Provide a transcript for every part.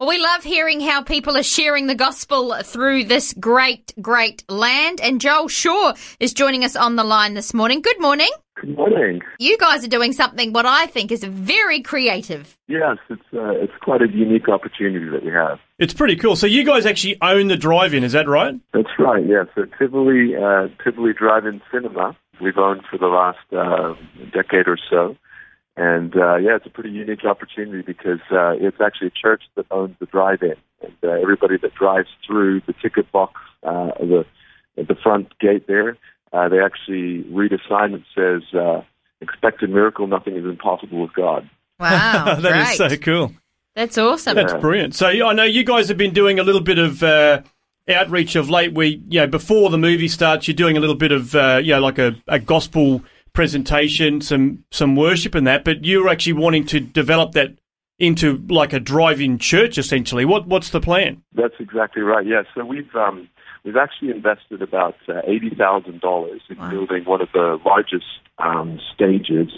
Well, we love hearing how people are sharing the gospel through this great, great land. And Joel Shaw is joining us on the line this morning. Good morning. Good morning. You guys are doing something what I think is very creative. Yes, it's uh, it's quite a unique opportunity that we have. It's pretty cool. So you guys actually own the drive-in, is that right? That's right. Yes. Yeah. So Tivoli uh, Tivoli Drive-In Cinema we've owned for the last uh, decade or so. And uh, yeah, it's a pretty unique opportunity because uh, it's actually a church that owns the drive-in, and uh, everybody that drives through the ticket box, uh, the at the front gate there, uh, they actually read a sign that says, uh, "Expect a miracle. Nothing is impossible with God." Wow, that is so cool. That's awesome. That's yeah. brilliant. So I know you guys have been doing a little bit of. Uh, outreach of late where you know before the movie starts you're doing a little bit of uh, you know like a, a gospel presentation, some some worship and that, but you're actually wanting to develop that into like a drive-in church essentially. What what's the plan? That's exactly right. Yeah, so we've um, we've actually invested about uh, eighty thousand dollars in wow. building one of the largest um, stages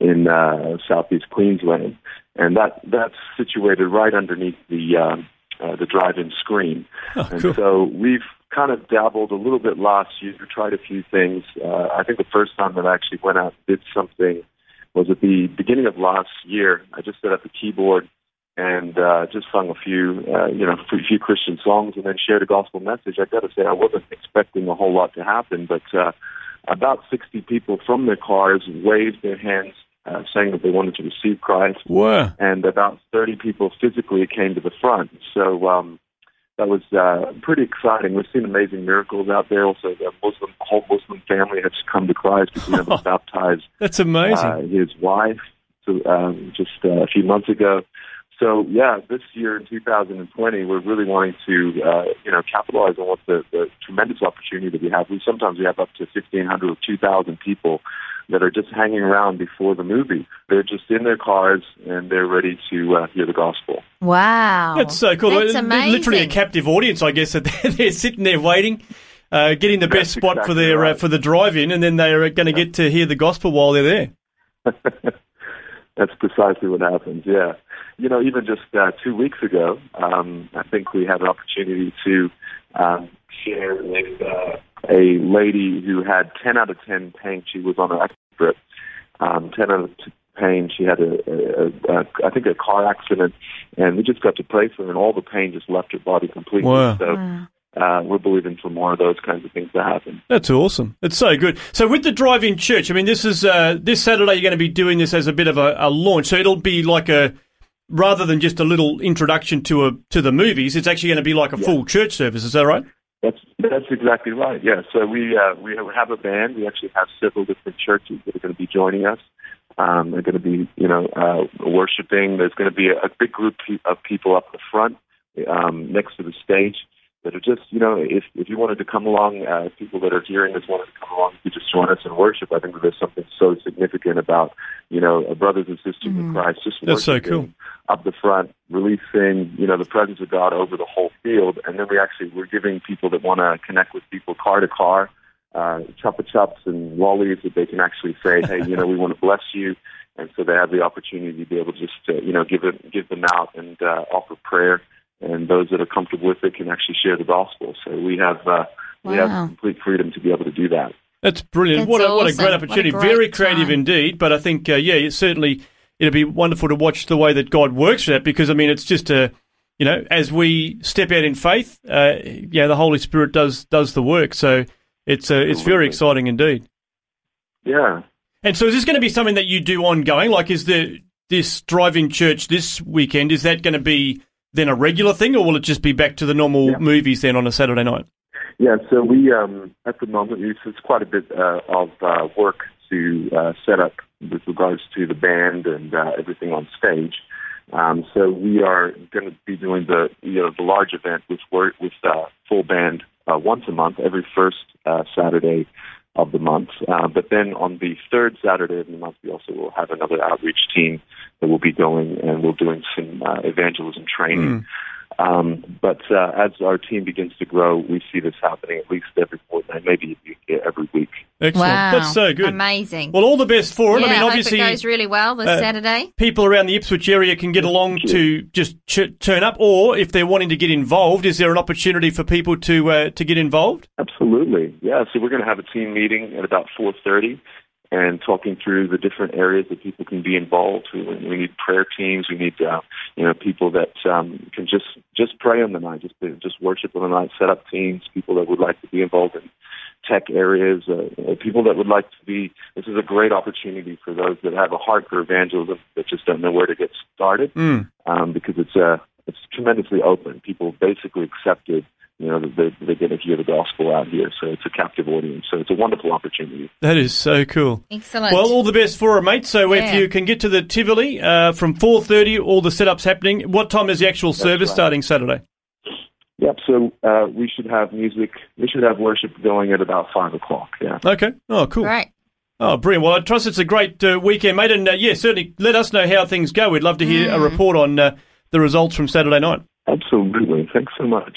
in uh, southeast Queensland, and that that's situated right underneath the um, uh, the drive-in screen. Oh, and cool. so we've kind of dabbled a little bit last year, tried a few things. Uh, I think the first time that I actually went out and did something was at the beginning of last year. I just set up a keyboard and uh, just sung a few, uh, you know, a few Christian songs, and then shared a gospel message. I got to say, I wasn't expecting a whole lot to happen, but uh, about 60 people from their cars waved their hands, uh, saying that they wanted to receive Christ. Wow. And about 30 people physically came to the front. So um, that was uh, pretty exciting. We've seen amazing miracles out there. Also, the Muslim whole Muslim family has come to Christ. Because have baptized. That's amazing. Uh, his wife so, um, just uh, a few months ago. So yeah, this year in 2020, we're really wanting to uh, you know capitalize on what the, the tremendous opportunity that we have. We sometimes we have up to 1,500 or 2,000 people that are just hanging around before the movie. They're just in their cars and they're ready to uh, hear the gospel. Wow. That's so cool. That's amazing. Literally a captive audience, I guess, that they're, they're sitting there waiting. Uh, getting the best That's spot exactly for their right. uh, for the drive-in, and then they're going to get to hear the gospel while they're there. That's precisely what happens. Yeah, you know, even just uh, two weeks ago, um, I think we had an opportunity to um, share with uh, a lady who had 10 out of 10 pain. She was on a trip. Um, 10 out of 10 pain. She had a, a, a, a, I think, a car accident, and we just got to pray for her, and all the pain just left her body completely. Wow. So. Wow. Uh, we're believing for more of those kinds of things to happen. That's awesome. It's so good. So with the drive-in church, I mean, this is uh, this Saturday. You're going to be doing this as a bit of a, a launch. So it'll be like a rather than just a little introduction to a to the movies. It's actually going to be like a Yeah. full church service. Is that right? That's that's exactly right. Yeah. So we uh, we have a band. We actually have several different churches that are going to be joining us. Um, they're going to be you know uh, worshiping. There's going to be a, a big group of people up the front um, next to the stage that are just you know if if you wanted to come along, uh, people that are hearing this wanted to come along, you could just join us in worship. I think that there's something so significant about you know brothers and sisters in Christ just That's so cool. Up the front, releasing you know the presence of God over the whole field, and then we actually we're giving people that want to connect with people car to car, uh, chupa chups and lollies that they can actually say, hey, you know, we want to bless you, and so they have the opportunity to be able to just uh, you know give it give them out and uh, offer prayer, and those that are comfortable with it can actually share the gospel. So we have uh, we have complete freedom to be able to do that. That's brilliant. That's what a what a great What a opportunity. great Very creative time. indeed. But I think uh, yeah, it's certainly it'll be wonderful to watch the way that God works for that because I mean it's just a you know as we step out in faith, uh, yeah, the Holy Spirit does does the work. So it's uh, it's very exciting indeed. Yeah. And so is this going to be something that you do ongoing? Like is the this drive-in church this weekend? Is that going to be then a regular thing, or will it just be back to the normal Yeah. movies then on a Saturday night? Yeah, so we um, at the moment it's, it's quite a bit uh, of uh, work to uh, set up with regards to the band and uh, everything on stage. Um, so we are going to be doing the you know the large event with with uh, full band uh, once a month, every first uh, Saturday of the month. Uh, but then on the third Saturday of the month, we also will have another outreach team that will be going and we're doing some uh, evangelism training. Um, but uh, as our team begins to grow, we see this happening at least every fortnight, maybe every week. Excellent. Wow. That's so good. Amazing. Well, all the best for it. Yeah, I mean, I obviously, hope it goes really well this uh, Saturday. People around the Ipswich area can get along to just ch- turn up, or if they're wanting to get involved, is there an opportunity for people to uh, to get involved? Absolutely. Yeah. So we're going to have a team meeting at about four thirty and talking through the different areas that people can be involved. We, we need prayer teams. We need uh, you know people that um, can just just pray on the night, just just worship on the night. Set up teams. People that would like to be involved in tech areas. Uh, people that would like to be. This is a great opportunity for those that have a heart for evangelism that just don't know where to get started mm. um, because it's uh, it's tremendously open. People basically accepted you know, they, they get to hear the gospel out here. So it's a captive audience. So it's a wonderful opportunity. That is so cool. Excellent. Well, all the best for it, mate. So yeah. if you can get to the Tivoli uh, from 4.30, all the setups happening. What time is the actual That's service right. starting Saturday? Yep. So uh, we should have music. We should have worship going at about 5 o'clock. Yeah. Okay. Oh, cool. Great. Oh, brilliant. Well, I trust it's a great uh, weekend, mate. And uh, yeah, certainly let us know how things go. We'd love to hear mm. a report on uh, the results from Saturday night. Absolutely. Thanks so much.